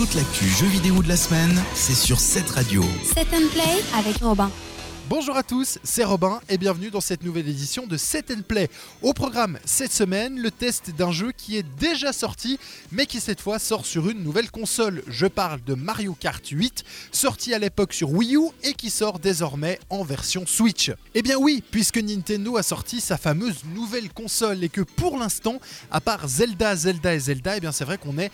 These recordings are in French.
Toute l'actu jeux vidéo de la semaine, c'est sur cette radio. Set and Play avec Robin. Bonjour à tous, c'est Robin et bienvenue dans cette nouvelle édition de Set and Play. Au programme cette semaine, le test d'un jeu qui est déjà sorti mais qui cette fois sort sur une nouvelle console. Je parle de Mario Kart 8, sorti à l'époque sur Wii U et qui sort désormais en version Switch. Eh bien oui, puisque Nintendo a sorti sa fameuse nouvelle console et que pour l'instant, à part Zelda, Zelda et Zelda, eh bien c'est vrai qu'on est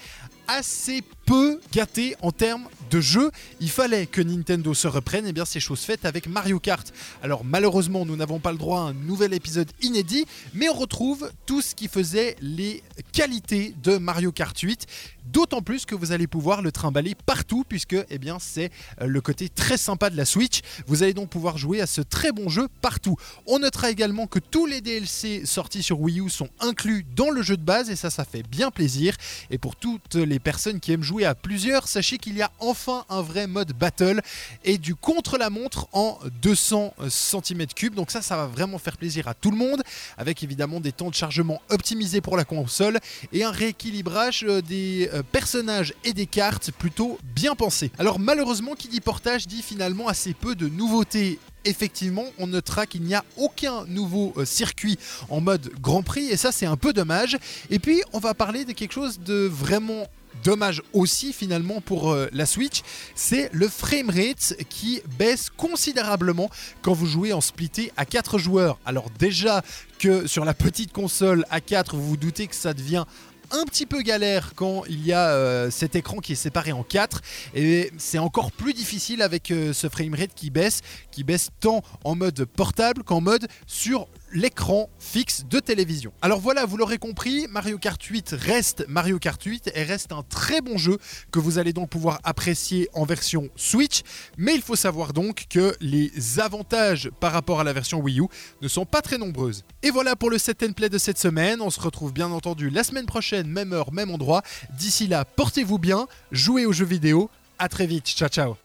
assez peu gâté en termes jeu. Il fallait que Nintendo se reprenne, et bien c'est chose faite avec Mario Kart. Alors malheureusement, nous n'avons pas le droit à un nouvel épisode inédit, mais on retrouve tout ce qui faisait les qualités de Mario Kart 8. D'autant plus que vous allez pouvoir le trimballer partout, puisque eh bien, c'est euh, le côté très sympa de la Switch. Vous allez donc pouvoir jouer à ce très bon jeu partout. On notera également que tous les DLC sortis sur Wii U sont inclus dans le jeu de base, et ça, ça fait bien plaisir. Et pour toutes les personnes qui aiment jouer à plusieurs, sachez qu'il y a enfin un vrai mode battle et du contre-la-montre en 200 cm3. Donc ça, ça va vraiment faire plaisir à tout le monde, avec évidemment des temps de chargement optimisés pour la console et un rééquilibrage euh, des euh, personnages et des cartes plutôt bien pensés. Alors malheureusement, qui dit portage dit finalement assez peu de nouveautés effectivement, on notera qu'il n'y a aucun nouveau euh, circuit en mode Grand Prix et ça c'est un peu dommage. Et puis on va parler de quelque chose de vraiment dommage aussi finalement pour euh, la Switch, c'est le framerate qui baisse considérablement quand vous jouez en splitté à 4 joueurs. Alors déjà que sur la petite console à 4, vous vous doutez que ça devient un petit peu galère quand il y a euh, cet écran qui est séparé en 4 et c'est encore plus difficile avec euh, ce framerate qui baisse, qui baisse tant en mode portable qu'en mode sur l'écran fixe de télévision. Alors voilà, vous l'aurez compris, Mario Kart 8 reste Mario Kart 8 et reste un très bon jeu que vous allez donc pouvoir apprécier en version Switch, mais il faut savoir donc que les avantages par rapport à la version Wii U ne sont pas très nombreuses. Et voilà pour le set and play de cette semaine, on se retrouve bien entendu la semaine prochaine, même heure, même endroit. D'ici là, portez-vous bien, jouez aux jeux vidéo, à très vite, ciao ciao.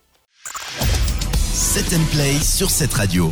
Set and Play sur cette radio.